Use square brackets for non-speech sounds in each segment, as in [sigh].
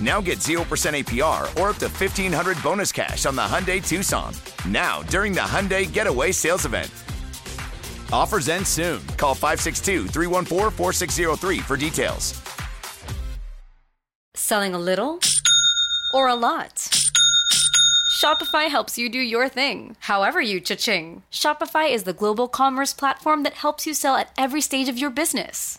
Now get 0% APR or up to 1500 bonus cash on the Hyundai Tucson. Now, during the Hyundai Getaway Sales Event. Offers end soon. Call 562 314 4603 for details. Selling a little or a lot? Shopify helps you do your thing, however you cha-ching. Shopify is the global commerce platform that helps you sell at every stage of your business.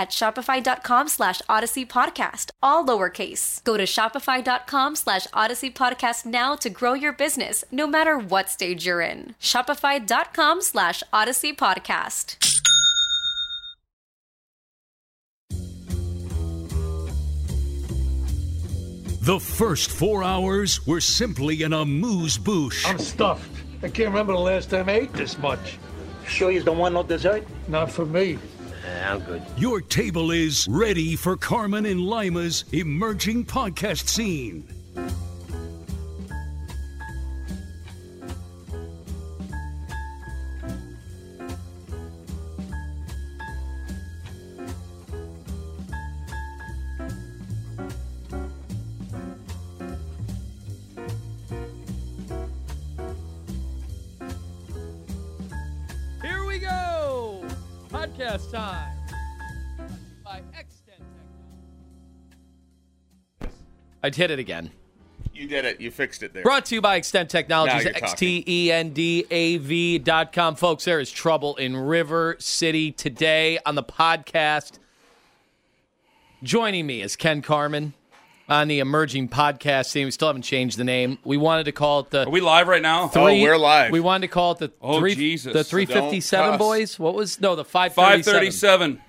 at shopify.com slash odyssey podcast, all lowercase. Go to shopify.com slash odyssey podcast now to grow your business, no matter what stage you're in. Shopify.com slash odyssey podcast. The first four hours were simply an amuse bouche. I'm stuffed. I can't remember the last time I ate this much. Sure you don't want no dessert? Not for me. I'm good. Your table is ready for Carmen and Lima's emerging podcast scene. Did it again. You did it. You fixed it there. Brought to you by Extend Technologies, Now you're X talking. T E N D A V dot com. Folks, there is trouble in River City today on the podcast. Joining me is Ken Carmen on the emerging podcast team. We still haven't changed the name. We wanted to call it the. Are we live right now? Three, Oh, we're live. We wanted to call it the Oh, three, Jesus. the three fifty seven cuss. boys. What was no the five Five thirty seven? thirty-seven.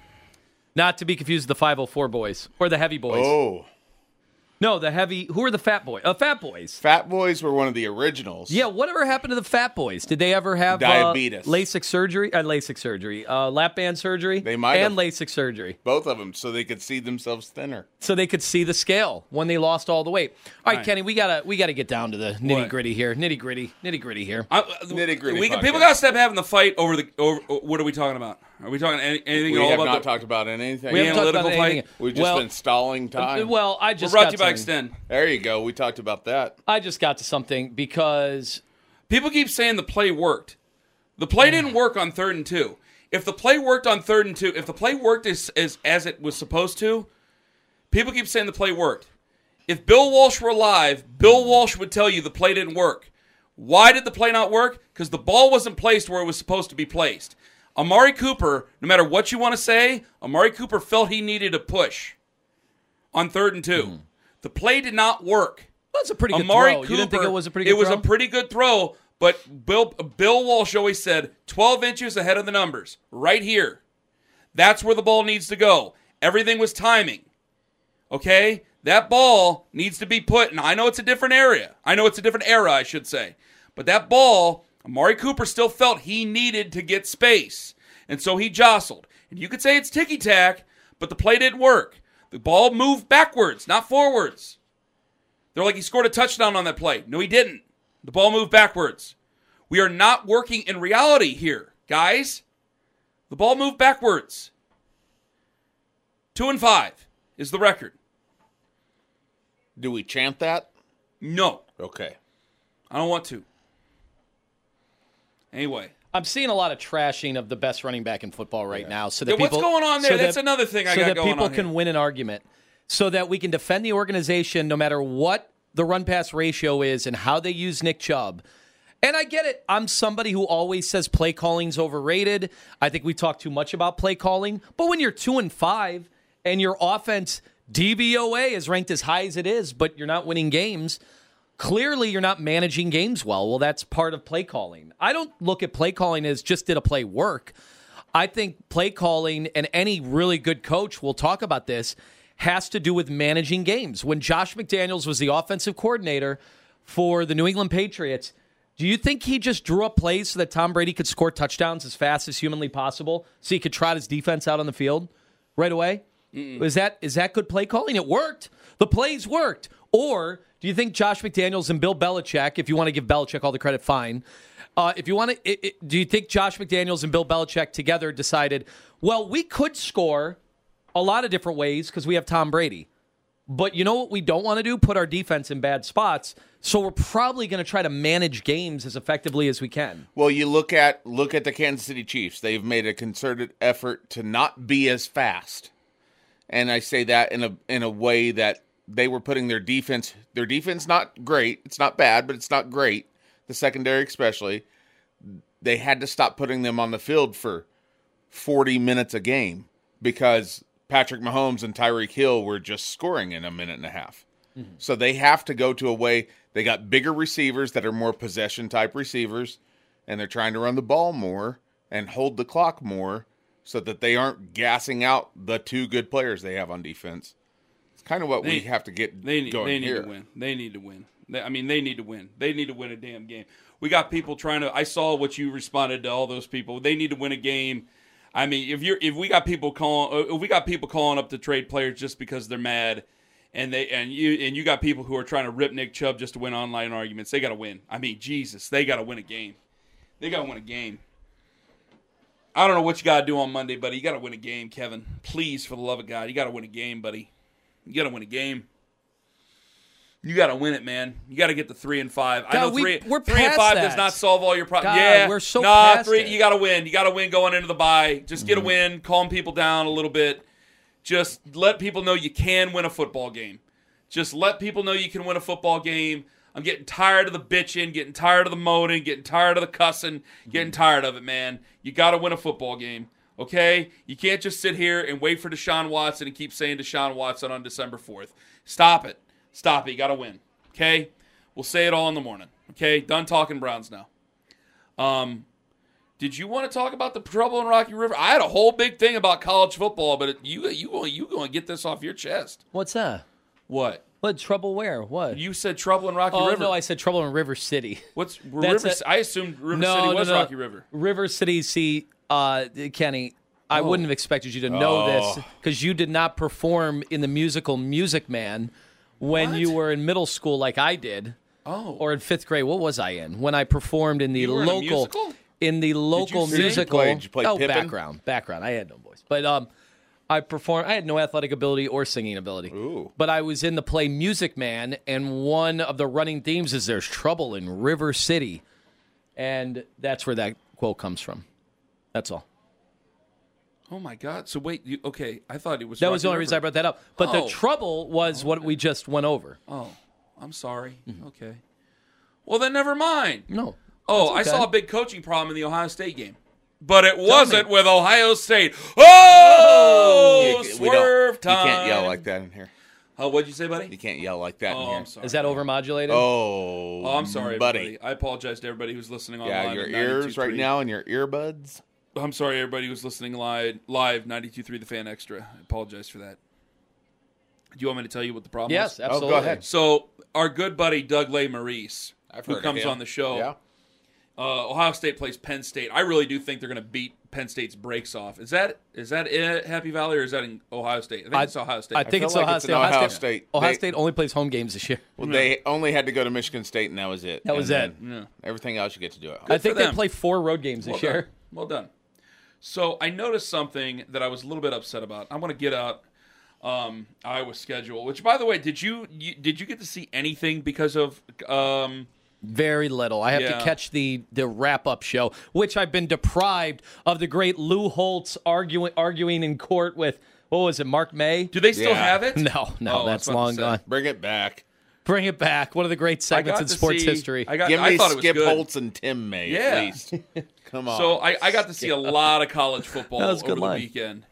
Not to be confused with the five hundred four boys or the heavy boys. Oh, No, the heavy. Who are the fat boys? Uh, fat boys. Fat Boys were one of the originals. Yeah, whatever happened to the fat boys? Did they ever have Diabetes. Uh, LASIK surgery? Uh, LASIK surgery, uh, lap band surgery. They might and have. LASIK surgery, both of them, so they could see themselves thinner. so they could see the scale when they lost all the weight. All right, Right. Kenny, we gotta we gotta get down to the nitty gritty here. Nitty gritty, nitty gritty here. Nitty-gritty We can, podcast. people got to stop having the fight over the. Over, what are we talking about? Are we talking any, anything We at all have about not the, talked about anything. We haven't talked about anything. We've just well, been stalling uh, time. well, I We're just brought got to you by something. Extend. there you go. We talked about that. I just got to something because People keep saying the play worked. The play mm. didn't work on third and two. If the play worked on third and two, if the play worked as, as, as it was supposed to, people keep saying the play worked. If Bill Walsh were alive, Bill Walsh would tell you the play didn't work. Why did the play not work? Because the ball wasn't placed where it was supposed to be placed. Amari Cooper, no matter what you want to say, Amari Cooper felt he needed a push on third and 2 hmm. The play did not work. that's a pretty good Amari throw. Cooper, you didn't think it was a pretty good It was throw? a pretty good throw, but Bill Bill Walsh always said 12 inches ahead of the numbers, right here. That's where the ball needs to go. Everything was timing. Okay? That ball needs to be put, and I know it's a different area. I know it's a different era, I should say. But that ball, Amari Cooper still felt he needed to get space. And so he jostled. And you could say it's ticky tack, but the play didn't work. The ball moved backwards, not forwards. They're like he scored a touchdown on that play. No, he didn't. The ball moved backwards. We are not working in reality here, guys. The ball moved backwards. Two and five is the record. Do we chant that? No, Okay. I don't want to. Anyway, I'm seeing a lot of trashing of the best running back in football right now. So that Yeah, what's people, going on there? so That's that- another thing I so that people can here. win an argument, so that we can defend the organization no matter what the run pass ratio is and how they use Nick Chubb. And I get it. I'm somebody who always says play calling's overrated. I think we talk too much about play calling. But when you're two and five and your offense DVOA is ranked as high as it is, but you're not winning games, clearly you're not managing games well. Well, that's part of play calling. I don't look at play calling as just did a play work. I think play calling and any really good coach will talk about this has to do with managing games. When Josh McDaniels was the offensive coordinator for the New England Patriots, do you think he just drew up plays so that Tom Brady could score touchdowns as fast as humanly possible so he could trot his defense out on the field right away? Is that is that good play calling? It worked. The plays worked. Or do you think Josh McDaniels and Bill Belichick, if you want to give Belichick all the credit, fine. Uh, if you want to, it, it- do you think Josh McDaniels and Bill Belichick together decided, well, we could score a lot of different ways because we have Tom Brady. But you know what we don't want to do? Put our defense in bad spots. So we're probably going to try to manage games as effectively as we can. Well, you look at look at the Kansas City Chiefs. They've made a concerted effort to not be as fast. And I say that in a in a way that they were putting their defense their defense not great. It's not bad, but it's not great. The secondary especially. They had to stop putting them on the field for 40 minutes a game because Patrick Mahomes and Tyreek Hill were just scoring in a minute and a half. Mm-hmm. So they have to go to a way they got bigger receivers that are more possession type receivers, and they're trying to run the ball more and hold the clock more so that they aren't gassing out the two good players they have on defense. It's kind of what we have to get They need, going they need here. to win. They need to win. They, I mean, they need to win. They need to win a damn game. We got people trying to. I saw what you responded to all those people. They need to win a game. I mean, if you're if we got people calling, uh, if we got people calling up to trade players just because they're mad, and they and you and you got people who are trying to rip Nick Chubb just to win online arguments. They got to win. I mean, Jesus, they got to win a game. They got to win a game. I don't know what you got to do on Monday, buddy. You got to win a game, Kevin. Please, for the love of God, you got to win a game, buddy. You got to win a game. You got to win it, man. You got to get the three and five. I know we- 3 we're three and five that. does not solve all your problems. Yeah, we're so nah, past three. it. You got to win. You got to win going into the bye. Just Mm-hmm. get a win. Calm people down a little bit. Just let people know you can win a football game. Just let people know you can win a football game. I'm getting tired of the bitching, getting tired of the moaning, getting tired of the cussing, getting tired of it, man. You got to win a football game. Okay? You can't just sit here and wait for Deshaun Watson and keep saying Deshaun Watson on December 4th. Stop it. Stop it. You got to win. Okay? We'll say it all in the morning. Okay? Done talking Browns now. Um, did you want to talk about the trouble in Rocky River? I had a whole big thing about college football, but you you you going to get this off your chest? What's that? What? What trouble? Where? What? You said trouble in Rocky oh River. no, I said trouble in River City. What's That's River? it. I assumed River no, City no, was no. Rocky River. River City. See, uh, Kenny, I Oh. wouldn't have expected you to know this Oh. because you did not perform in the musical Music Man when What? you were in middle school, like I did. Oh. Or in fifth grade. What was I in when I performed in the You in local musical? in the local? Did you musical? play- did you play oh, Pippin? background, background. I had no voice, but um. I performed. I had no athletic ability or singing ability. Ooh. But I was in the play Music Man, and one of the running themes is "There's trouble in River City," and that's where that quote comes from. That's all. Oh my God! So wait, you, okay? I thought it was That was the only reason I brought that up. But Oh. the trouble was what we just went over. Oh, I'm sorry. Mm-hmm. Okay. Well, then never mind. No. Oh, That's I saw a big coaching problem in the Ohio State game, but it me. wasn't with Ohio State. Oh, You- we don't- swerve time! You can't yell like that in here. Oh, what'd you say, buddy? You can't yell like that in Oh, here. I'm sorry. Is that overmodulated? Oh, Oh, I'm sorry, buddy. everybody. I apologize to everybody who's listening online. Yeah, your ears right now and your earbuds. I'm sorry, everybody who's listening live. Live 92.3 The Fan Extra. I apologize for that. Do you want me to tell you what the problem Yes, is? Yes, absolutely. Oh, go ahead. So our good buddy Doug Lesmerises, I've who comes on the show, Yeah. uh, Ohio State plays Penn State. I really do think they're going to beat Penn State's breaks off. Is that is that it, Happy Valley or is that in Ohio State? I think I- it's Ohio State. I think feel it's like Ohio it's State. an Ohio, Ohio State. State. Ohio They- State only plays home games this year. Well, they only had to go to Michigan State, and that was it. That was And it. Yeah. Everything else you get to do at home. I think they play four road games this well year. Well done. So I noticed something that I was a little bit upset about. I want to get out um, Iowa schedule. Which, by the way, did you, you did you get to see anything because of? Um, Very little. I have Yeah. to catch the the wrap up show, which I've been deprived of the great Lou Holtz arguing arguing in court with what was it, Mark May? do they still Yeah. have it? No, no, Oh, that's long gone. Bring it back. Bring it back. One of the great segments in sports see- history. I got. Give I me thought it was Skip good. Holtz and Tim May Yeah. at least. [laughs] Come on. So I, I got to see a lot of college [laughs] football That was over good the line. weekend.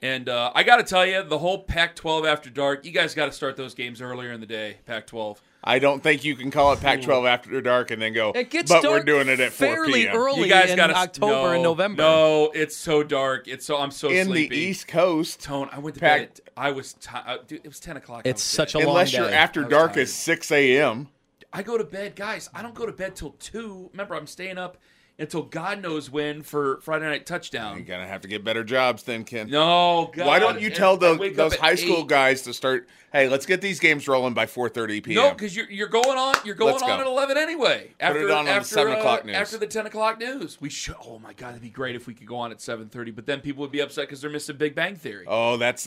And uh, I got to tell you, the whole Pac 12 after dark, you guys got to start those games earlier in the day, Pac 12. I don't think you can call it Pac-12 after dark and then go. It gets but we're doing it at 4 fairly p.m. early You guys in got to October and November. No, it's so dark. It's so I'm so in sleepy. the East Coast. Tone. I went to Pac- bed. I was. T- uh, dude, it was 10 o'clock. It's such dead. a long Unless you're after dark tired. is 6 a.m. I go to bed, guys. I don't go to bed till two. Remember, I'm staying up until God knows when for Friday night touchdown. You're gonna have to get better jobs then, Ken. No, God. Why don't you And tell I those, wake up those at high school eight. guys to start? Hey, let's get these games rolling by 4:30 p.m. No, because you're you're going on you're going Let's on go. at eleven anyway. After it on on the 7 uh, o'clock news. after the ten o'clock news, we should. Oh my god, it'd be great if we could go on at seven thirty. But then people would be upset because they're missing Big Bang Theory. oh, that's.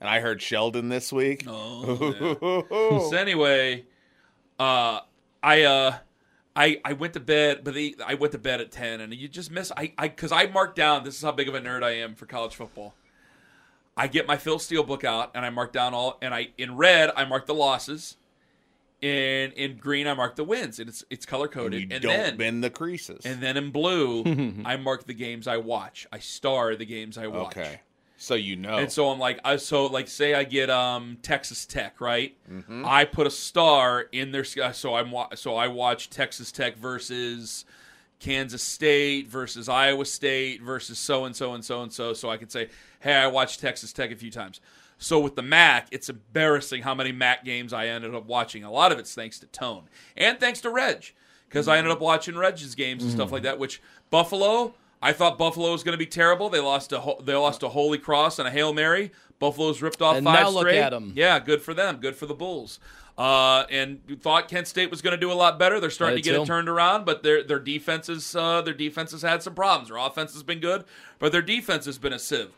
And I heard Sheldon this week. Oh, [laughs] So anyway, uh, I uh, I I went to bed, but the, I went to bed at ten, and you just miss I I because I marked down. This is how big of a nerd I am for college football. I get my Phil Steele book out, and I mark down all, and I in red I mark the losses. In in green, I mark the wins, and it's it's color and coded. you And, don't then bend the creases. and then in blue, [laughs] I mark the games I watch. I star the games I watch. okay, so you know. And so I'm like, I, so like, say I get um Texas Tech, right? Mm-hmm. I put a star in their uh, so I'm so I watch Texas Tech versus Kansas State versus Iowa State versus so and so and so and so. So I can say, hey, I watched Texas Tech a few times. So with the MAC, it's embarrassing how many MAC games I ended up watching. A lot of it's thanks to Tone and thanks to Reg, because I ended up watching Reg's games and stuff like that. Which Buffalo, I thought Buffalo was going to be terrible. They lost a Ho- they lost to Holy Cross and a Hail Mary. Buffalo's ripped off And five now look straight. at 'em. Yeah, good for them. Good for the Bulls. Uh, and you thought Kent State was going to do a lot better. They're starting to get it turned around, but their their defenses uh, their defense has had some problems. Their offense has been good, but their defense has been a sieve.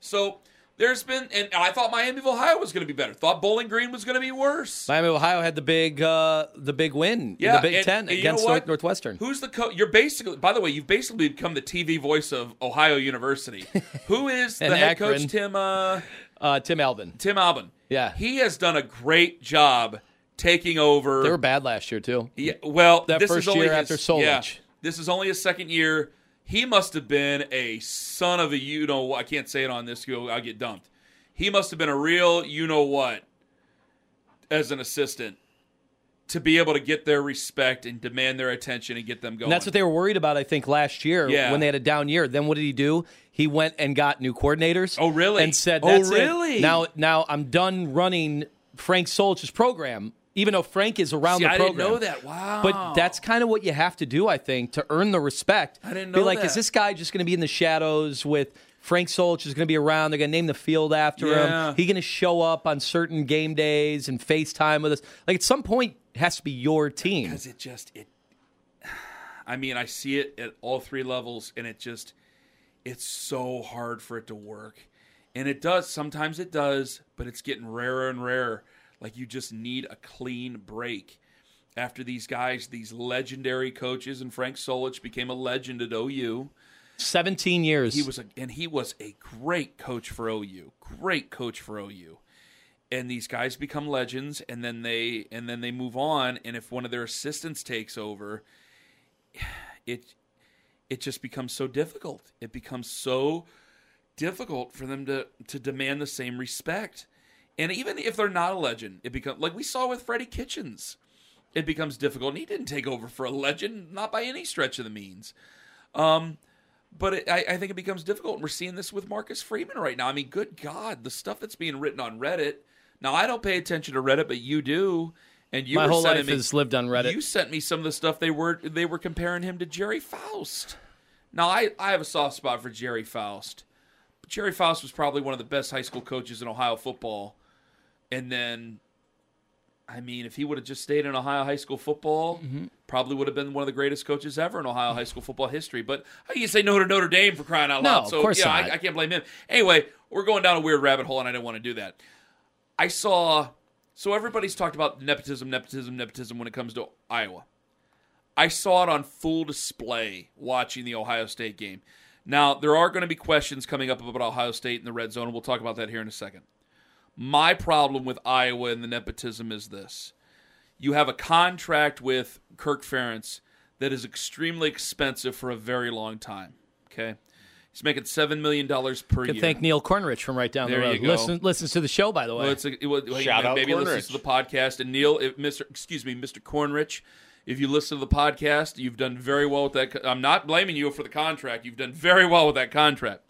So There's been, and I thought Miami of Ohio was going to be better. Thought Bowling Green was going to be worse. Miami of Ohio had the big uh, the big win Yeah, in the Big and- Ten and you against know North. Northwestern. Who's the coach? You're basically, by the way, you've basically become the TV voice of Ohio University. [laughs] Who is the head Akron. coach? Tim. Uh, Uh, Tim Albin. Tim Albin. Yeah. he has done a great job taking over. They were bad last year too. Yeah, well, That this first is only year his, after Solich. Yeah, this is only his second year. He must have been a son of a you know. What. I can't say it on this. I'll get dumped. He must have been a real you know what as an assistant to be able to get their respect and demand their attention and get them going. And that's what they were worried about, I think, last year Yeah. when they had a down year. Then what did he do? He went and got new coordinators. Oh, really? And said, Oh, "That's it. really? Now, now I'm done running Frank Solich's program." Even though Frank is around See, the I program, didn't know that. Wow. But that's kind of what you have to do, I think, to earn the respect. I didn't know Be like, that. is this guy just going to be in the shadows with Frank Solich is going to be around? They're going to name the field after Yeah. him. He going to show up on certain game days and FaceTime with us. Like at some point, it has to be your team. because it just it. [sighs] I mean, I see it at all three levels, and it just it's so hard for it to work, and it does. Sometimes it does, but it's getting rarer and rarer. Like you just need a clean break after these guys, these legendary coaches, and Frank Solich became a legend at OU. 17 years. He was a, and he was a great coach for OU. Great coach for OU. And these guys become legends and then they and then they move on and if one of their assistants takes over it it just becomes so difficult. It becomes so difficult for them to to demand the same respect. And even if they're not a legend, it becomes like we saw with Freddie Kitchens. It becomes difficult. And he didn't take over for a legend, not by any stretch of the means. Um, but it, I, I think it becomes difficult. And we're seeing this with Marcus Freeman right now. I mean, good God, the stuff that's being written on Reddit. Now, I don't pay attention to Reddit, but you do. And you My whole life me, has lived on Reddit. You sent me some of the stuff they were they were comparing him to Gerry Faust. Now, I, I have a soft spot for Gerry Faust. But Gerry Faust was probably one of the best high school coaches in Ohio football. And then, I mean, if he would have just stayed in Ohio high school football, Mm-hmm. probably would have been one of the greatest coaches ever in Ohio high school football history. But can you say no to Notre Dame for crying out No, loud? of so, course yeah, not. I, I can't blame him. Anyway, we're going down a weird rabbit hole, and I didn't want to do that. I saw. So everybody's talked about nepotism, nepotism, nepotism when it comes to Iowa. I saw it on full display watching the Ohio State game. Now, there are going to be questions coming up about Ohio State in the red zone, and we'll talk about that here in a second. My problem with Iowa and the nepotism is this you have a contract with Kirk Ferentz that is extremely expensive for a very long time. Okay. He's making $7 million per Could year. thank Neil Cornrich from right down There the you road. go. Listen, listens to the show, by the way. Well, it's a, it, well, Shout out maybe Cornrich. listens to the podcast. And Neil, if Mr. Excuse me, Mr. Cornrich, if you listen to the podcast, you've done very well with that. I'm not blaming you for the contract. You've done very well with that contract.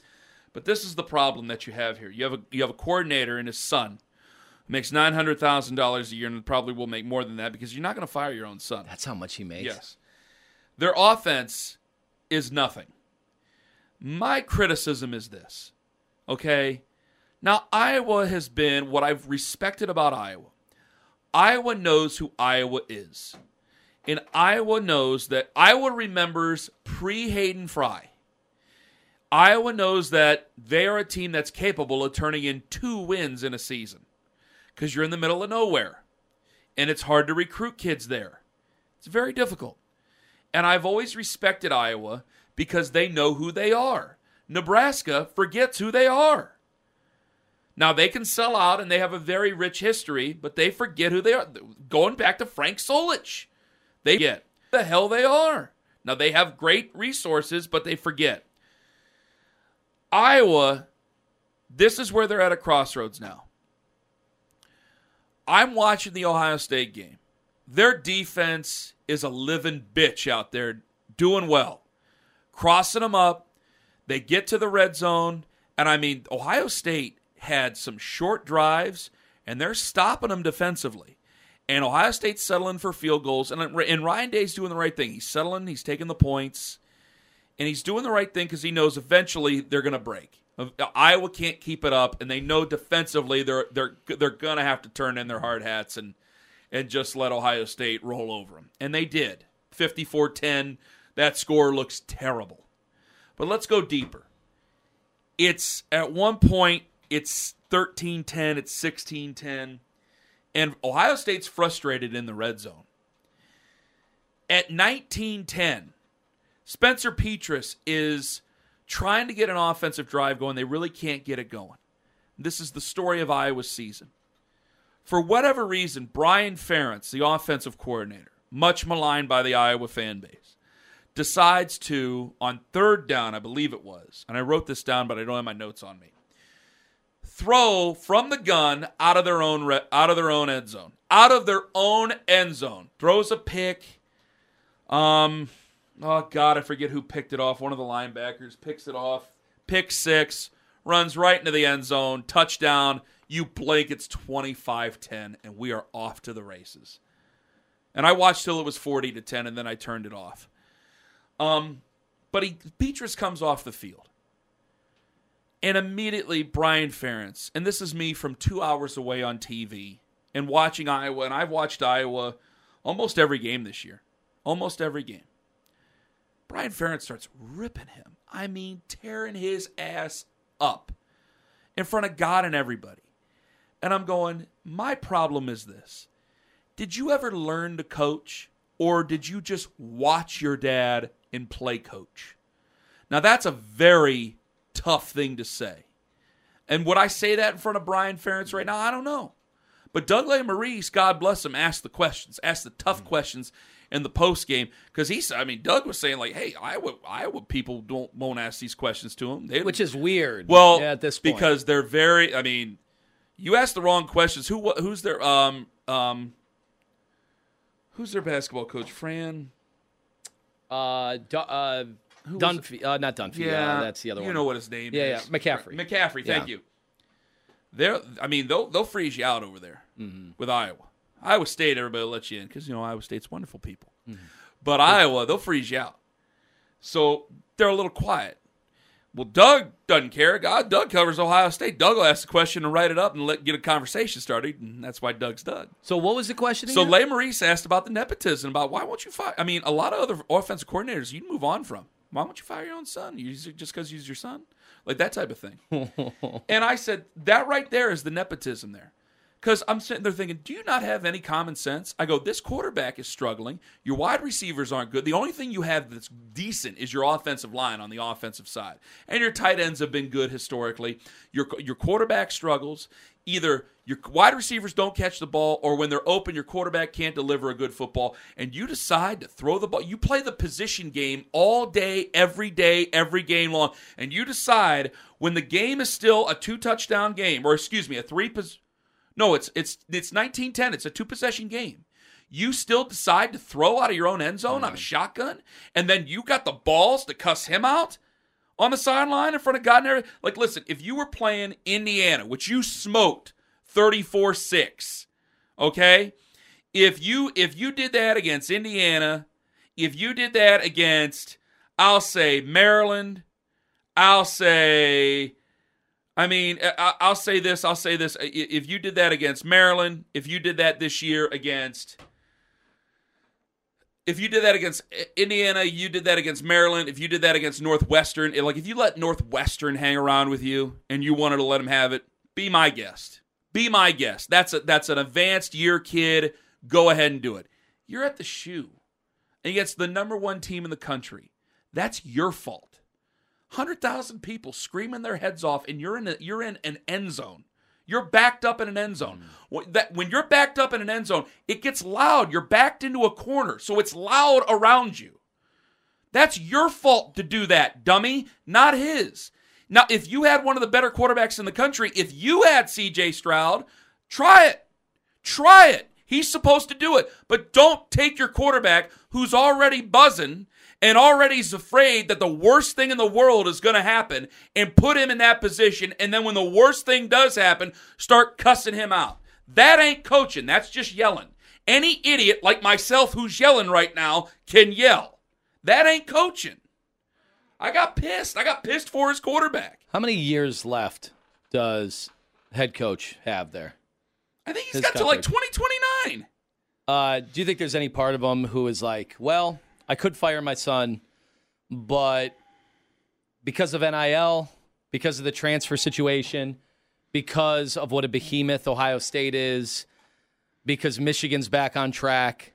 But this is the problem that you have here. You have a you have a coordinator and his son who makes nine hundred thousand dollars a year, and probably will make more than that because you're not going to fire your own son. That's how much he makes. Yes. Their offense is nothing. My criticism is this. Okay? Now, Iowa has been what I've respected about Iowa. Iowa knows who Iowa is. And Iowa knows that Iowa remembers pre Hayden Fry. Iowa knows that they are a team that's capable of turning in two wins in a season because you're in the middle of nowhere and it's hard to recruit kids there. It's very difficult. And I've always respected Iowa because they know who they are. Nebraska forgets who they are. Now they can sell out and they have a very rich history, but they forget who they are. Going back to Frank Solich, they get the hell they are. Now they have great resources, but they forget. Iowa, this is where they're at a crossroads now. I'm watching the Ohio State game. Their defense is a living bitch out there, doing well, crossing them up. They get to the red zone, and I mean, Ohio State had some short drives, and they're stopping them defensively. And Ohio State's settling for field goals, and, and Ryan Day's doing the right thing. He's settling, he's taking the points, and he's doing the right thing because he knows eventually they're going to break. Iowa can't keep it up, and they know defensively they're they're they're going to have to turn in their hard hats and and just let Ohio State roll over them. And they did. 54-10. That score looks terrible. But let's go deeper. It's at one point it's 13-10, it's 16-10, and Ohio State's frustrated in the red zone. At 19-10, Spencer Petras is trying to get an offensive drive going. They really can't get it going. This is the story of Iowa's season. For whatever reason, Brian Ferentz, the offensive coordinator, much maligned by the Iowa fan base, decides to, on third down, I believe it was, and I wrote this down, but I don't have my notes on me, throw from the gun out of their own re- out of their own end zone, out of their own end zone, throws a pick. Um, oh God, I forget who picked it off. One of the linebackers picks it off, pick six, runs right into the end zone, touchdown. You blink, it's 25-10, and we are off to the races. And I watched till it was 40 to 10, and then I turned it off. Um, but he Petras comes off the field. And immediately Brian Ferentz, and this is me from two hours away on TV and watching Iowa, and I've watched Iowa almost every game this year. Almost every game. Brian Ferentz starts ripping him. I mean, tearing his ass up in front of God and everybody. And I'm going, my problem is this. Did you ever learn to coach, or did you just watch your dad and play coach? Now, that's a very tough thing to say. And would I say that in front of Brian Ferentz right now? I don't know. But Doug Maurice, God bless him, asked the questions, asked the tough questions in the post game because he said, I mean, Doug was saying like, "Hey, Iowa, Iowa people don't won't ask these questions to him," they, which is weird. Well, yeah, at this point. because they're very. I mean, you ask the wrong questions. Who who's their um um who's their basketball coach? Fran. Uh, Du- uh, Dunphy, uh, not Dunphy. Yeah, uh, that's the other you one. You know what his name yeah, is? Yeah, McCaffery. McCaffery. Thank Yeah. you. They're. I mean, they'll they'll freeze you out over there Mm-hmm. with Iowa. Iowa State, everybody will let you in because you know Iowa State's wonderful people. Mm-hmm. But Iowa, they'll freeze you out. So they're a little quiet. Well, Doug doesn't care. God, Doug covers Ohio State. Doug will ask the question and write it up and let get a conversation started, and that's why Doug's Doug. So what was the question? So? Lesmerises asked about the nepotism, about why won't you fire? I mean, a lot of other offensive coordinators you'd move on from. Why won't you fire your own son? You just because he's your son, like that type of thing. and I said that right there is the nepotism there. Because I'm sitting there thinking, do you not have any common sense? I go, this quarterback is struggling. Your wide receivers aren't good. The only thing you have that's decent is your offensive line on the offensive side. And your tight ends have been good historically. Your, your quarterback struggles. Either your wide receivers don't catch the ball, or when they're open, your quarterback can't deliver a good football. And you decide to throw the ball. You play the position game all day, every day, every game long. And you decide when the game is still a two touchdown game, or excuse me, a three pos- no, it's it's it's 19-10. It's a two possession game. You still decide to throw out of your own end zone on a mm-hmm. shotgun, and then you got the balls to cuss him out on the sideline in front of God and everything. Like, listen, if you were playing Indiana, which you smoked 34-6, okay? If you if you did that against Indiana, if you did that against I'll say Maryland, I'll say I mean, I'll say this. I'll say this. If you did that against Maryland, if you did that this year against, if you did that against Indiana, you did that against Maryland. If you did that against Northwestern, like if you let Northwestern hang around with you and you wanted to let them have it, be my guest. Be my guest. That's a that's an advanced year kid. Go ahead and do it. You're at the shoe and against the number one team in the country. That's your fault hundred thousand people screaming their heads off, and you're in a, you're in an end zone. You're backed up in an end zone. Mm-hmm. When, that, when you're backed up in an end zone, it gets loud. You're backed into a corner, so it's loud around you. That's your fault to do that, dummy, not his. Now, if you had one of the better quarterbacks in the country, if you had CJ Stroud, try it. Try it. He's supposed to do it. But don't take your quarterback who's already buzzing and already is afraid that the worst thing in the world is going to happen and put him in that position. And then when the worst thing does happen, start cussing him out. That ain't coaching. That's just yelling. Any idiot like myself who's yelling right now can yell. That ain't coaching. I got pissed. I got pissed for his quarterback. How many years left does head coach have there? I think he's His got to like contract. 2029. Uh, do you think there's any part of him who is like, well, I could fire my son, but because of NIL, because of the transfer situation, because of what a behemoth Ohio State is, because Michigan's back on track.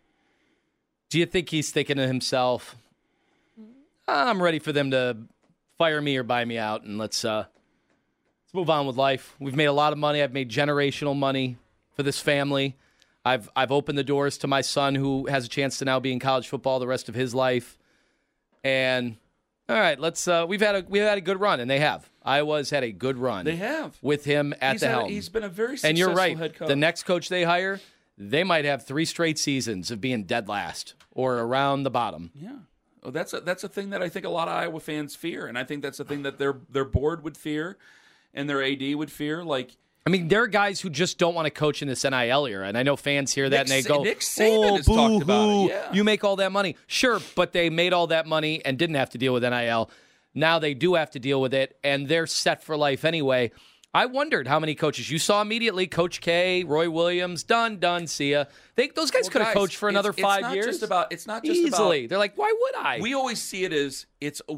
Do you think he's thinking to himself, I'm ready for them to fire me or buy me out and let's uh let's move on with life. We've made a lot of money. I've made generational money for this family. I've I've opened the doors to my son who has a chance to now be in college football the rest of his life. And all right, let's uh we've had a we've had a good run and they have. Iowa's had a good run. They have. with him at He's the had a- helm. he's been a very And you're right. The next coach they hire, they might have three straight seasons of being dead last or around the bottom. Yeah. Well, that's a, that's a thing that I think a lot of Iowa fans fear, and I think that's a thing that their their board would fear, and their AD would fear. Like I mean, there are guys who just don't want to coach in this NIL era, and I know fans hear that Nick and they go, Nick Saban "Oh, has talked about it, boo-hoo, yeah. You make all that money, sure, but they made all that money and didn't have to deal with NIL. Now they do have to deal with it, and they're set for life anyway. I wondered how many coaches you saw immediately. Coach K, Roy Williams, done, done. See ya. They, those guys Well, could have coached for another it's five years. Just about it's not just about. easily. About, They're like, why would I? we always see it as it's a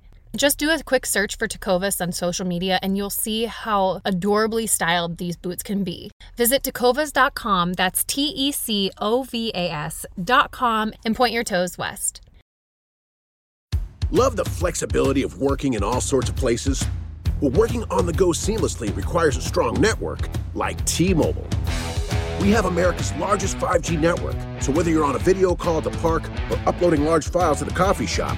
Just do a quick search for Tecovas on social media and you'll see how adorably styled these boots can be. Visit tecovas.com, that's T E C O V A S.com, and point your toes west. Love the flexibility of working in all sorts of places? Well, working on the go seamlessly requires a strong network like T Mobile. We have America's largest 5G network, so whether you're on a video call at the park or uploading large files at a coffee shop,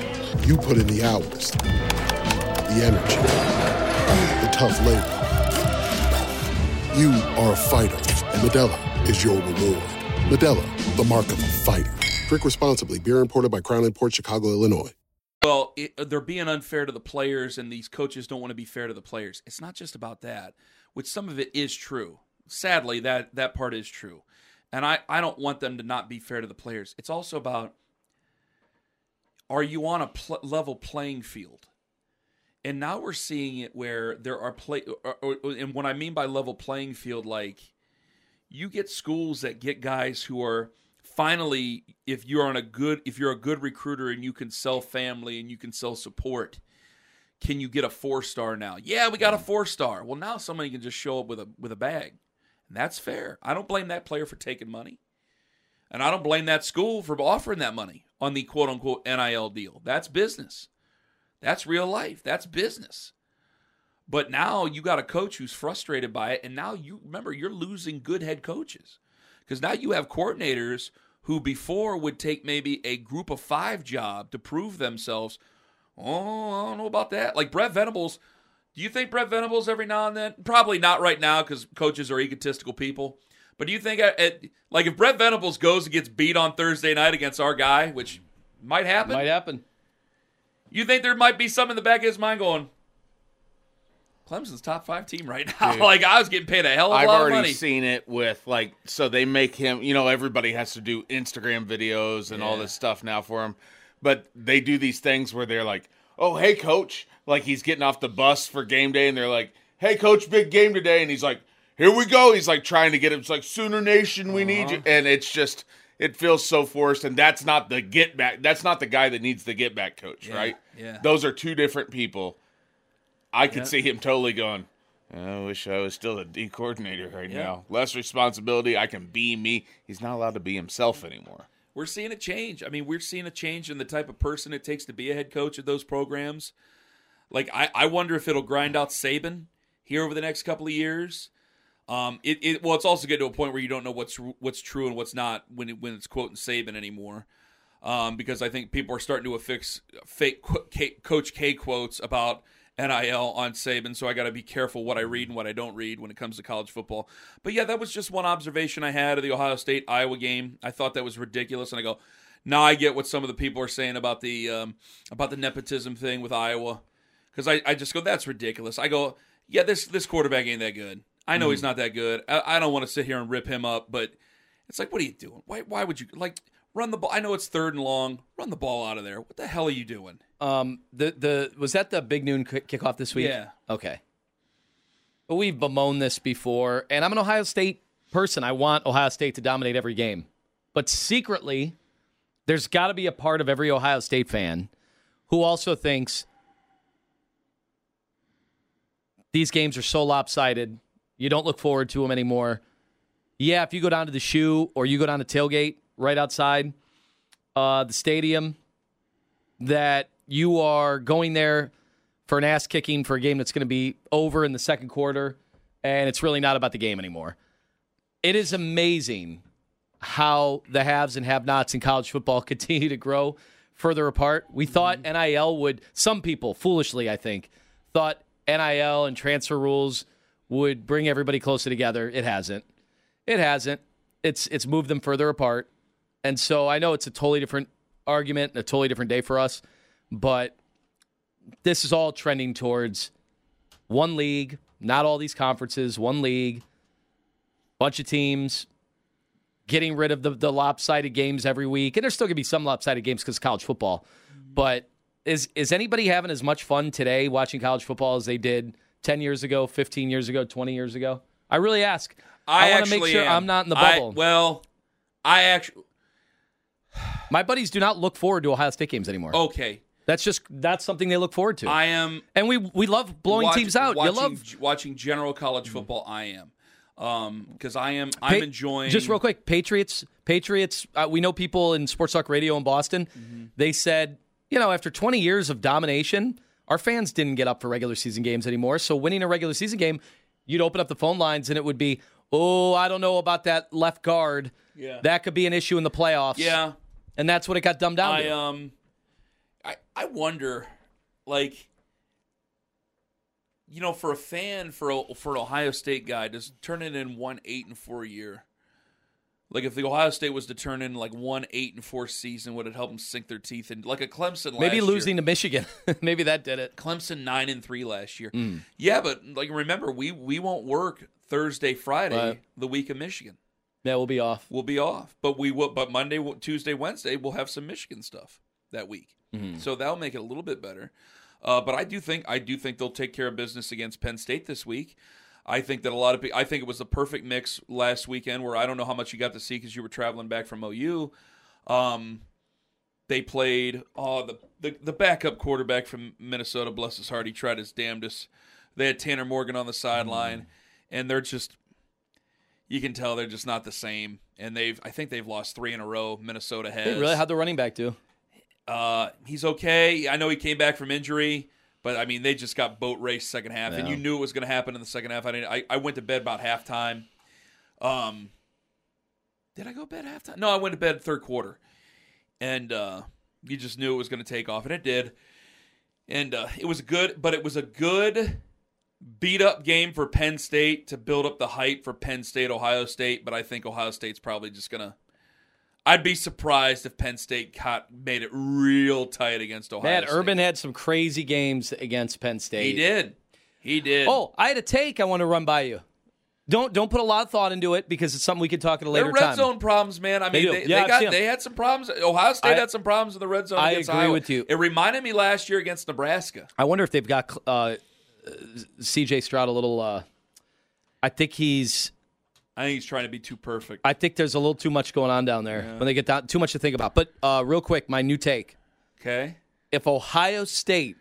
You put in the hours, the energy, the tough labor. You are a fighter, and Modelo is your reward. Modelo, the mark of a fighter. Drink responsibly. Beer imported by Crown Port Chicago, Illinois. Well, it, uh, they're being unfair to the players, and these coaches don't want to be fair to the players. It's not just about that, which some of it is true. Sadly, that that part is true, and I I don't want them to not be fair to the players. It's also about are you on a pl- level playing field? And now we're seeing it where there are play, or, or, and what I mean by level playing field, like you get schools that get guys who are finally if you're on a good if you're a good recruiter and you can sell family and you can sell support can you get a four star now? Yeah we got a mm-hmm. four star well now somebody can just show up with a with a bag. And that's fair. I don't blame that player for taking money. And i don't blame that school for offering that money on the quote unquote nil deal that's business that's real life that's business but now you got a coach who's frustrated by it and now you remember you're losing good head coaches because now you have coordinators who before would take maybe a group of five job to prove themselves. Oh, I don't know about that. Like Brent Venables. Do you think Brent Venables every now and then? Probably not right now because coaches are egotistical people. But do you think, at, at- like, if Brent Venables goes and gets beat on Thursday night against our guy, which might happen, Might happen. you think there might be some in the back of his mind going, Clemson's top five team right now? Dude. [laughs] like, I was getting paid a hell of a I've lot already of money. I've already seen it with like so they make him you know everybody has to do Instagram videos and all this stuff now for him but they do these things where they're like oh hey coach like he's getting off the bus for game day and they're like hey coach big game today and he's like here we go he's like trying to get him it's like Sooner Nation we need you Uh-huh. and it's just it feels so forced and that's not the get back that's not the guy that needs the get back coach Yeah, right yeah. those are two different people I could Yeah. see him totally going I wish I was still a D coordinator right Yeah. now. Less responsibility. I can be me. He's not allowed to be himself anymore. We're seeing a change. I mean, we're seeing a change in the type of person it takes to be a head coach at those programs. Like, I, I wonder if it'll grind out Saban here over the next couple of years. Um, it, it well, it's also getting to a point where you don't know what's what's true and what's not when it, when it's quoting Saban anymore. Um, because I think people are starting to affix fake qu- K, Coach K quotes about NIL on Saban, so I got to be careful what I read and what I don't read when it comes to college football. But yeah, that was just one observation I had of the Ohio State Iowa game. I thought that was ridiculous, and I go, now I get what some of the people are saying about the um, about the nepotism thing with Iowa, because I, I just go, that's ridiculous. I go, yeah, this this quarterback ain't that good. I know he's not that good. I, I don't want to sit here and rip him up, but it's like, what are you doing? Why why would you like run the ball? I know it's third and long. Run the ball out of there. What the hell are you doing? Um, the the was that the big noon kick- kickoff this week? Yeah. Okay. But we've bemoaned this before, and I'm an Ohio State person. I want Ohio State to dominate every game, but secretly, there's got to be a part of every Ohio State fan who also thinks these games are so lopsided. You don't look forward to them anymore. Yeah, if you go down to the shoe or you go down to tailgate right outside uh, the stadium, that you are going there for an ass kicking for a game that's going to be over in the second quarter, and it's really not about the game anymore. It is amazing how the haves and have nots in college football [laughs] continue to grow further apart. We thought NIL would, some people, foolishly, I think, thought NIL and transfer rules would bring everybody closer together. It hasn't. It hasn't. It's it's moved them further apart. And so I know it's a totally different argument and a totally different day for us, but this is all trending towards one league, not all these conferences, one league, bunch of teams, getting rid of the, the lopsided games every week. And there's still going to be some lopsided games because college football. Mm-hmm. But is is anybody having as much fun today watching college football as they did 10 years ago, 15 years ago, 20 years ago? I really ask. I, want to make sure am. I'm not in the I- bubble. well, I actually My buddies do not look forward to Ohio State games anymore. okay. That's just that's something they look forward to. I am and we we love blowing watch- teams out. Watching, you love watching general college football. I am because I am I'm Pa- enjoying Just real quick, Patriots. Patriots. Uh, we know people in Sports Talk Radio in Boston. Mm-hmm. They said, you know, after 20 years of domination, our fans didn't get up for regular season games anymore. So winning a regular season game, you'd open up the phone lines and it would be, oh, I don't know about that left guard. Yeah. That could be an issue in the playoffs. Yeah. And that's what it got dumbed down I to. um, I I wonder, like, you know, for a fan for a, for an Ohio State guy, does turning in one eight and four year, like if the Ohio State was to turn in like one eight and four season, would it help them sink their teeth in like a Clemson? Maybe losing year. to Michigan. [laughs] Maybe that did it. Clemson nine and three last year. Mm. Yeah, but like remember, we we won't work Thursday, Friday, Right. the week of Michigan. Yeah, we'll be off. We'll be off, but we will. But Monday, Tuesday, Wednesday, we'll have some Michigan stuff that week, Mhm. so that'll make it a little bit better. Uh, but I do think I do think they'll take care of business against Penn State this week. I think that a lot of people. I think it was the perfect mix last weekend, where I don't know how much you got to see because you were traveling back from OU. Um, they played oh the, the the backup quarterback from Minnesota, bless his heart, he tried his damnedest. They had Tanner Morgan on the sideline, and they're just you can tell they're just not the same. And they've I think they've lost three in a row. Minnesota has. They really had the running back too. Uh, he's okay. I know he came back from injury, but I mean they just got boat race second half, and you knew it was going to happen in the second half. I didn't. I, I went to bed about halftime. Um, did I go to bed halftime? No, I went to bed third quarter, and uh, you just knew it was going to take off, and it did. And uh, it was good, but it was a good beat up game for Penn State to build up the hype for Penn State, Ohio State. But I think Ohio State's probably just gonna. I'd be surprised if Penn State caught, made it real tight against Ohio Man, State. Urban had some crazy games against Penn State. He did. He did. Oh, I had a take I want to run by you. Don't don't put a lot of thought into it because it's something we can talk at a later Their red time. zone problems, man. I They mean, do. they, Yeah, they got they had some problems. Ohio State I- had some problems in the red zone. I against agree Iowa. with you. It reminded me last year against Nebraska. I wonder if they've got uh, C.J. Stroud a little. Uh, I think he's. I think he's trying to be too perfect. I think there's a little too much going on down there Yeah. when they get down. Too much to think about. But uh, real quick, my new take: Okay. if Ohio State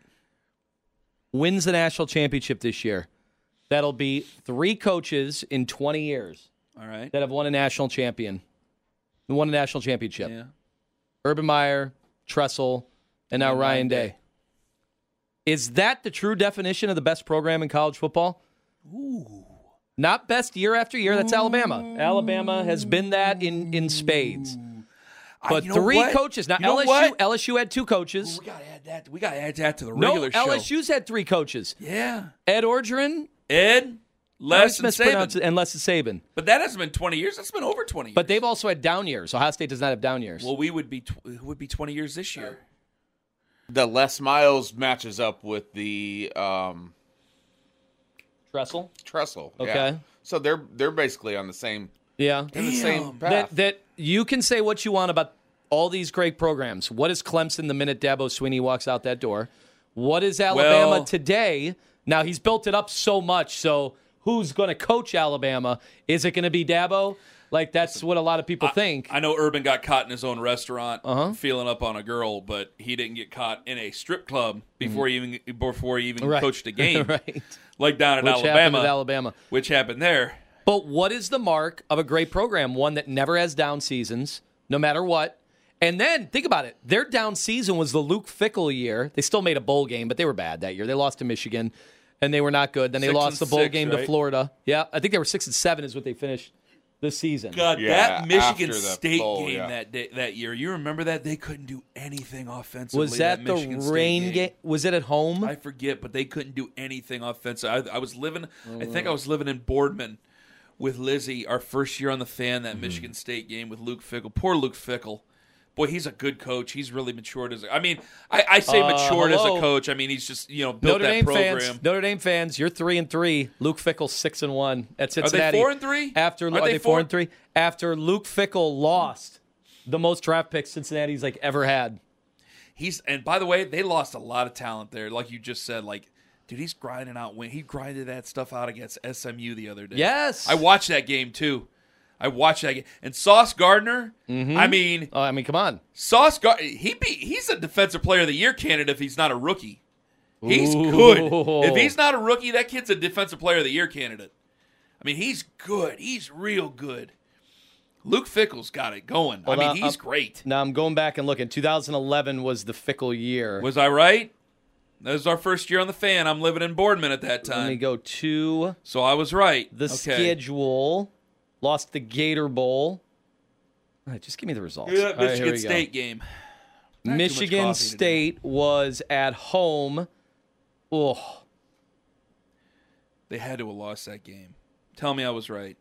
wins the national championship this year, that'll be three coaches in 20 years All right. that have won a national champion, won a national championship. Yeah. Urban Meyer, Tressel, and now And Ryan Day. Day. Is that the true definition of the best program in college football? Ooh. Not best year after year. That's Alabama. Alabama has been that in in spades. But you know three what? coaches. Now You know LSU what? LSU had two coaches. We gotta add that. We gotta add that to the no, regular show. LSU's had three coaches. Yeah. Ed Orgeron, Ed, Les, and mispronounced Saban. it, and Les and Saban. But that hasn't been 20 years. That's been over 20 years. But they've also had down years. Ohio State does not have down years. well, we would be tw- it would be 20 years this year. The Les Miles matches up with the um, Tressel. Tressel. yeah. Okay. So they're they're basically on the same Yeah. in the same path. That that you can say what you want about all these great programs. What is Clemson the minute Dabo Swinney walks out that door? What is Alabama Well- today? Now he's built it up so much. So who's going to coach Alabama? Is it going to be Dabo? Like that's what a lot of people think. I know Urban got caught in his own restaurant Uh-huh. feeling up on a girl, but he didn't get caught in a strip club before he even before he even Mm-hmm. Right. coached a [laughs] game. right. Like down in Alabama. Alabama. Which happened there. But what is the mark of a great program? One that never has down seasons, no matter what. And then think about it. Their down season was the Luke Fickell year. They still made a bowl game, but they were bad that year. They lost to Michigan, and they were not good. Then they Six lost the bowl six, game to? Florida. Yeah, I think they were six and seven is what they finished this season. God, Yeah, that Michigan State bowl, game yeah. that day, that year. You remember that they couldn't do anything offensively. was that, the Michigan State rain game? Was it at home? I forget, but they couldn't do anything offensive. I, I was living. I think Mm. I was living in Boardman with Lizzie our first year on the fan. That Michigan State game with Luke Fickell. Poor Luke Fickell. Boy, he's a good coach. He's really matured as. A, I mean, I, I say Uh, matured as a coach. I mean, he's just you know built Notre that Dame program. fans, Notre Dame fans, you're three and three. Luke Fickell six and one at Cincinnati. Are they four and three? After Aren't are they they four four? and three? After Luke Fickell lost the most draft picks Cincinnati's like ever had. He's and by the way, they lost a lot of talent there. Like you just said, like dude, he's grinding out win. He grinded that stuff out against SMU the other day. Yes. I watched that game too. I watched that game. And Sauce Gardner, mm-hmm. I mean, Oh, I mean, come on. Sauce Gardner, he be he's a defensive player of the year candidate if he's not a rookie. He's Ooh. good. If he's not a rookie, that kid's a defensive player of the year candidate. I mean, he's good. He's real good. Luke Fickell's got it going. Hold I mean, he's I'm- great. Now I'm going back and looking. 2011 was the Fickell year. Was I right? That was our first year on the fan. I'm living in Boardman at that time. Let me go to So I was right. the okay. schedule. Lost the Gator Bowl. Right, just give me the results. Yeah, right, Michigan go. State game. I had too much Michigan coffee today. State was at home. Oh, They had to have lost that game. Tell me I was right.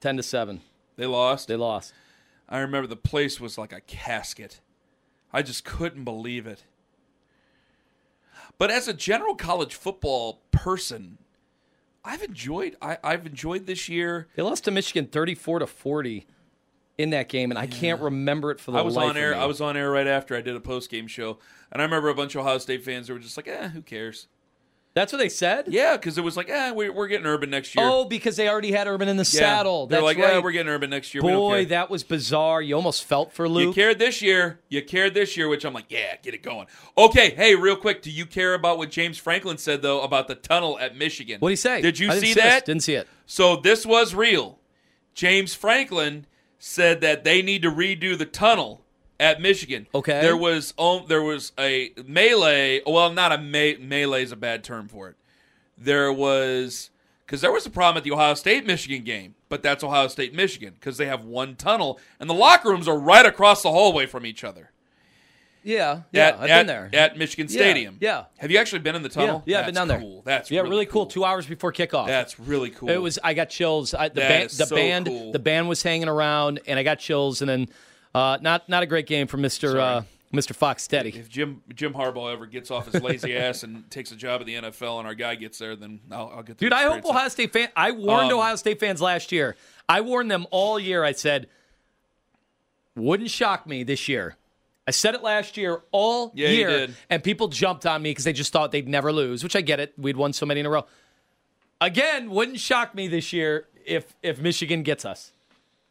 10 to 7. They lost. They lost. I remember the place was like a casket. I just couldn't believe it. But as a general college football person, I've enjoyed I, I've enjoyed this year. They lost to Michigan 34 to 40 in that game, and I can't remember it for the I was on air. I was on air right after I did a post game show, and I remember a bunch of Ohio State fans that were just like, "Eh, who cares?" That's what they said? Yeah, because it was like, "Eh, we're, we're getting Urban next year." Oh, because they already had Urban in the Yeah. saddle. They're like, right. "Yeah, we're getting Urban next year." Boy, that was bizarre. You almost felt for Luke. You cared this year. You cared this year, which I'm like, yeah, get it going. Okay, hey, real quick, do you care about what James Franklin said though about the tunnel at Michigan? What'd he say? Did you didn't see that? Didn't see it. So this was real. James Franklin said that they need to redo the tunnel at Michigan. Okay. There was oh, there was a melee. Well, not a me- melee is a bad term for it. There was because there was a problem at the Ohio State Michigan game, but that's Ohio State Michigan because they have one tunnel and the locker rooms are right across the hallway from each other. Yeah, yeah, at, I've at- been there. at Michigan Stadium. yeah. Have you actually been in the tunnel? Yeah, yeah, I've been down there. cool. That's yeah, really, really cool. Two hours before kickoff. That's really cool. It was. I got chills. I, the is the so band, cool. the band was hanging around, and I got chills. And then, uh, not not a great game for Mister uh, Mister Fox Steady. If Jim Jim Harbaugh ever gets off his lazy [laughs] ass and takes a job at the NFL, and our guy gets there, then I'll, I'll get. to Dude, I hope. Ohio State fan. I warned Um, Ohio State fans last year. I warned them all year. I said, wouldn't shock me this year. I said it last year all Yeah, year, did. and people jumped on me because they just thought they'd never lose, which I get it. We'd won so many in a row. Again, wouldn't shock me this year if if Michigan gets us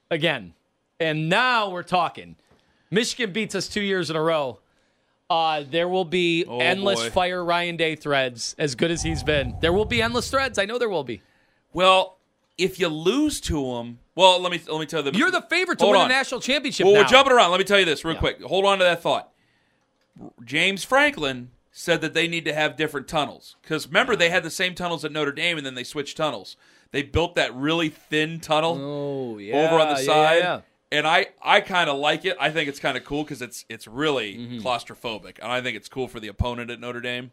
again. And now we're talking. Michigan beats us two years in a row. Uh, there will be Oh, endless boy. fire Ryan Day threads, as good as he's been. There will be endless threads. I know there will be. Well, if you lose to them, well, let me let me tell you. The, You're the favorite to win on. the national championship Well, now. we're jumping around. Let me tell you this real quick. Hold on to that thought. James Franklin said that they need to have different tunnels because remember they had the same tunnels at Notre Dame and then they switched tunnels. They built that really thin tunnel Oh, yeah, over on the side, yeah, yeah. And I I kind of like it. I think it's kind of cool because it's it's really Mm-hmm. claustrophobic, and I think it's cool for the opponent at Notre Dame.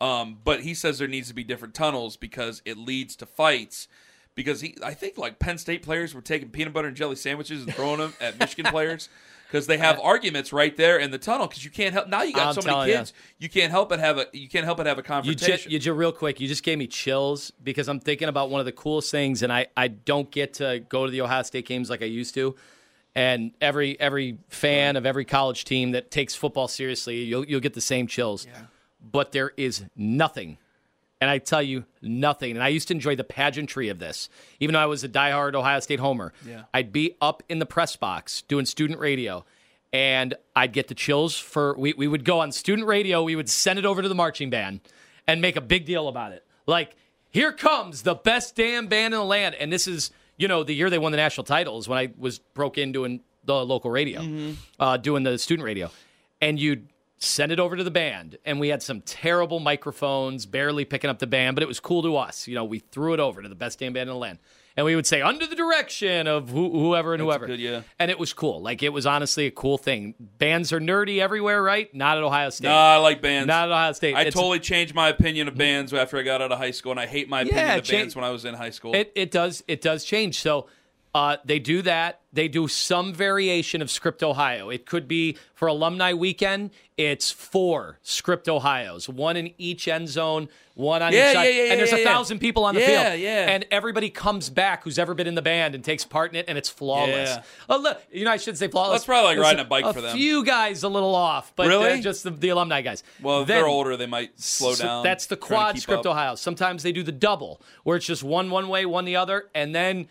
Um, but he says there needs to be different tunnels because it leads to fights. Because he, I think like Penn State players were taking peanut butter and jelly sandwiches and throwing them at Michigan [laughs] players because they have arguments right there in the tunnel. Because you can't help now you got I'm so many kids, you can't help but have a you can't help but have a You just, you just real quick. You just gave me chills because I'm thinking about one of the coolest things, and I, I don't get to go to the Ohio State games like I used to. And every every fan of every college team that takes football seriously, you'll you'll get the same chills. But there is nothing, and I tell you nothing. And I used to enjoy the pageantry of this, even though I was a diehard Ohio State homer. Yeah. I'd be up in the press box doing student radio, and I'd get the chills for. We, we would go on student radio, we would send it over to the marching band and make a big deal about it. Like, here comes the best damn band in the land. And this is, you know, the year they won the national titles when I was broke in doing the local radio, uh, doing the student radio. And you'd send it over to the band. And we had some terrible microphones, barely picking up the band, but it was cool to us. You know, we threw it over to the best damn band in the land. And we would say, under the direction of who, whoever and That's whoever. good, yeah. And it was cool. Like, it was honestly a cool thing. Bands are nerdy everywhere, right? Not at Ohio State. No, I like bands. Not at Ohio State. I It's- totally changed my opinion of bands after I got out of high school, and I hate my opinion Yeah, of cha- bands when I was in high school. It it does it does change. So uh, they do that. They do some variation of Script Ohio. It could be for alumni weekend. It's four Script Ohio's, one in each end zone, one on Yeah, each side, yeah, yeah, and there's a thousand people on the field. yeah. And everybody comes back who's ever been in the band and takes part in it, and it's flawless. Oh, look, you know I should say flawless. That's probably like There's riding a bike for them. A few guys a little off, but Really? uh, just the, the alumni guys. well, if Then- they're older, they might slow so down. That's the quad script up. Ohio. Sometimes they do the double, where it's just one one way, one the other, and then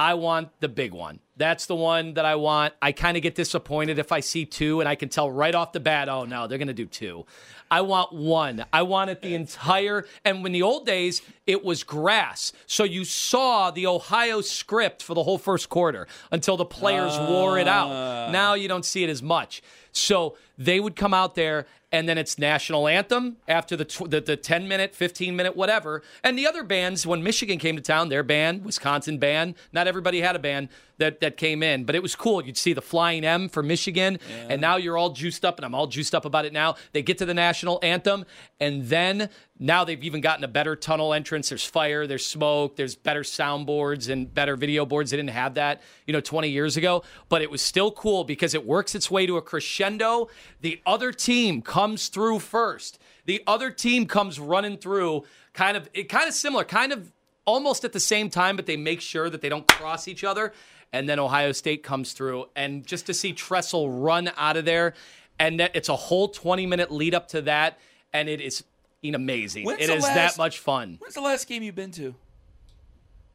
I want the big one. That's the one that I want. I kind of get disappointed if I see two, and I can tell right off the bat, oh no, they're going to do two. I want one. I want it the entire. And when the old days, it was grass, so you saw the Ohio script for the whole first quarter until the players wore it out. Ah. Now you don't see it as much. So they would come out there, and then it's national anthem after the tw- the, the 10 minute, 15 minute, whatever. And the other bands, when Michigan came to town, their band, Wisconsin band, not everybody had a band that, that came in, but it was cool. You'd see the Flying M for Michigan, and now you're all juiced up, and I'm all juiced up about it now. They get to the national anthem, and then now they've even gotten a better tunnel entrance. There's fire, there's smoke, there's better soundboards and better video boards. They didn't have that, you know, 20 years ago, but it was still cool because it works its way to a crescendo. The other team comes through first. The other team comes running through, kind of, it kind of similar, kind of almost at the same time, but they make sure that they don't cross each other. And then Ohio State comes through, and just to see Tressel run out of there, and that it's a whole 20 minute lead up to that, and it is amazing. When's It is last- that much fun. When's the last game you've been to?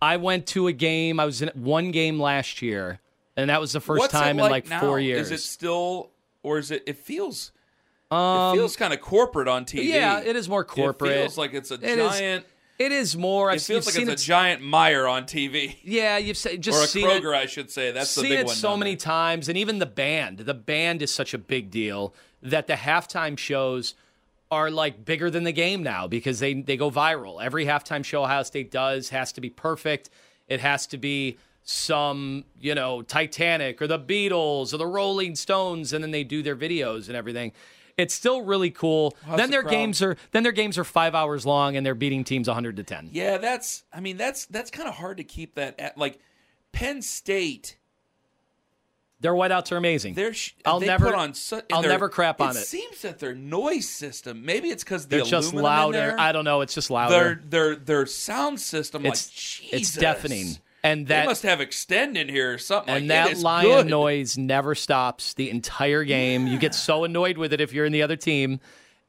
I went to a game. I was in one game last year, and that was the first What's time in like now? four years. Is it still, or is it? It feels. Um, it feels kind of corporate on TV. Yeah, it is more corporate. It feels like it's a It is- giant. It is more. I've it feels like seen it's it- a giant Meijer on TV. Yeah, you've se- just or a seen Kroger, it, I should say. That's the seen big it one. so many there. times, and even the band. The band is such a big deal that the halftime shows are like bigger than the game now because they they go viral. Every halftime show Ohio State does has to be perfect. It has to be some you know Titanic or the Beatles or the Rolling Stones, and then they do their videos and everything. It's still really cool. How's then their crowd? games are then their games are five hours long and they're beating teams 100 to 10. Yeah, that's. I mean, that's that's kind of hard to keep that at. Like Penn State, Their whiteouts are amazing. they're. sh- I'll they never put on. Su- I'll their- never crap on it. it. seems that their noise system. Maybe it's because the They're just louder. I don't know. It's just louder. Their their their sound system. It's- like it's deafening. And they that- must have extend in here or something. and like, that lion good. noise never stops the entire game. You get so annoyed with it if you're in the other team.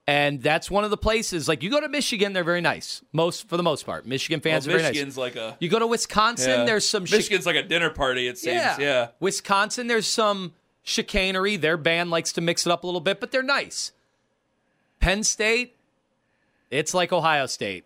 And that's one of the places. Like you go to Michigan, they're very nice. Most for the most part, Michigan fans Well, are very Michigan's nice. like a. You go to Wisconsin, yeah. there's some chi- Michigan's like a dinner party. It seems. yeah. Yeah. Wisconsin, there's some chicanery. Their band likes to mix it up a little bit, but they're nice. Penn State, it's like Ohio State.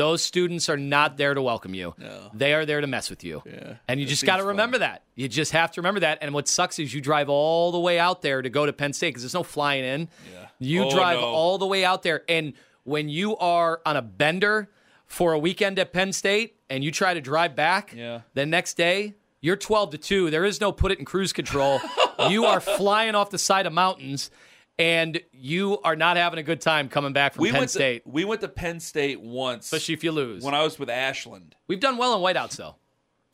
Those students are not there to welcome you. No. They are there to mess with you. Yeah, and you just got to remember that. You just have to remember that. And what sucks is you drive all the way out there to go to Penn State because there's no flying in. Yeah. You Oh, drive no. all the way out there. And when you are on a bender for a weekend at Penn State and you try to drive back Yeah. the next day, you're 12 to 2. There is no put it in cruise control. [laughs] you are flying off the side of mountains and you are not having a good time coming back from we Penn State, To, we went to Penn State once, especially if you lose. when I was with Ashland. We've done well in whiteouts though.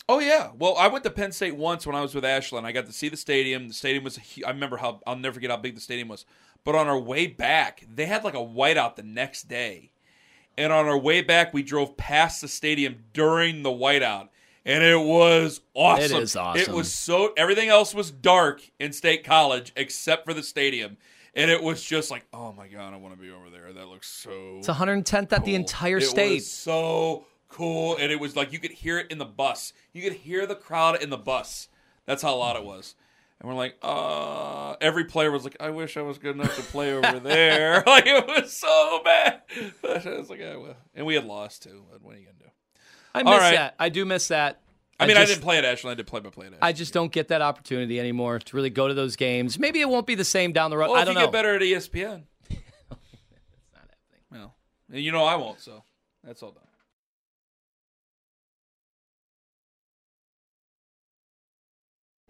Oh yeah. Well, I went to Penn State once when I was with Ashland. I got to see the stadium. The stadium was I remember how I'll never forget how big the stadium was. But on our way back, they had like a whiteout the next day, and on our way back, we drove past the stadium during the whiteout, and it was awesome. It is awesome. It was so. Everything else was dark in State College except for the stadium, and it was just like, oh my god, I want to be over there. That looks so. It's 110th at the entire It state. was so cool, and it was like you could hear it in the bus. You could hear the crowd in the bus. That's how loud it was. And we're like, uh, every player was like, I wish I was good enough to play over [laughs] there. [laughs] like it was so bad. But [laughs] I was like, oh, well. and we had lost too. What are you gonna do? I miss right. that. I do miss that. I mean, I, just- didn't play at Ashland. I did play by play at Ashland. I just don't get that opportunity anymore to really go to those games. Maybe it won't be the same down the road. Well, I don't you know. get better at ESPN. [laughs] Well, you know I won't. So that's all done.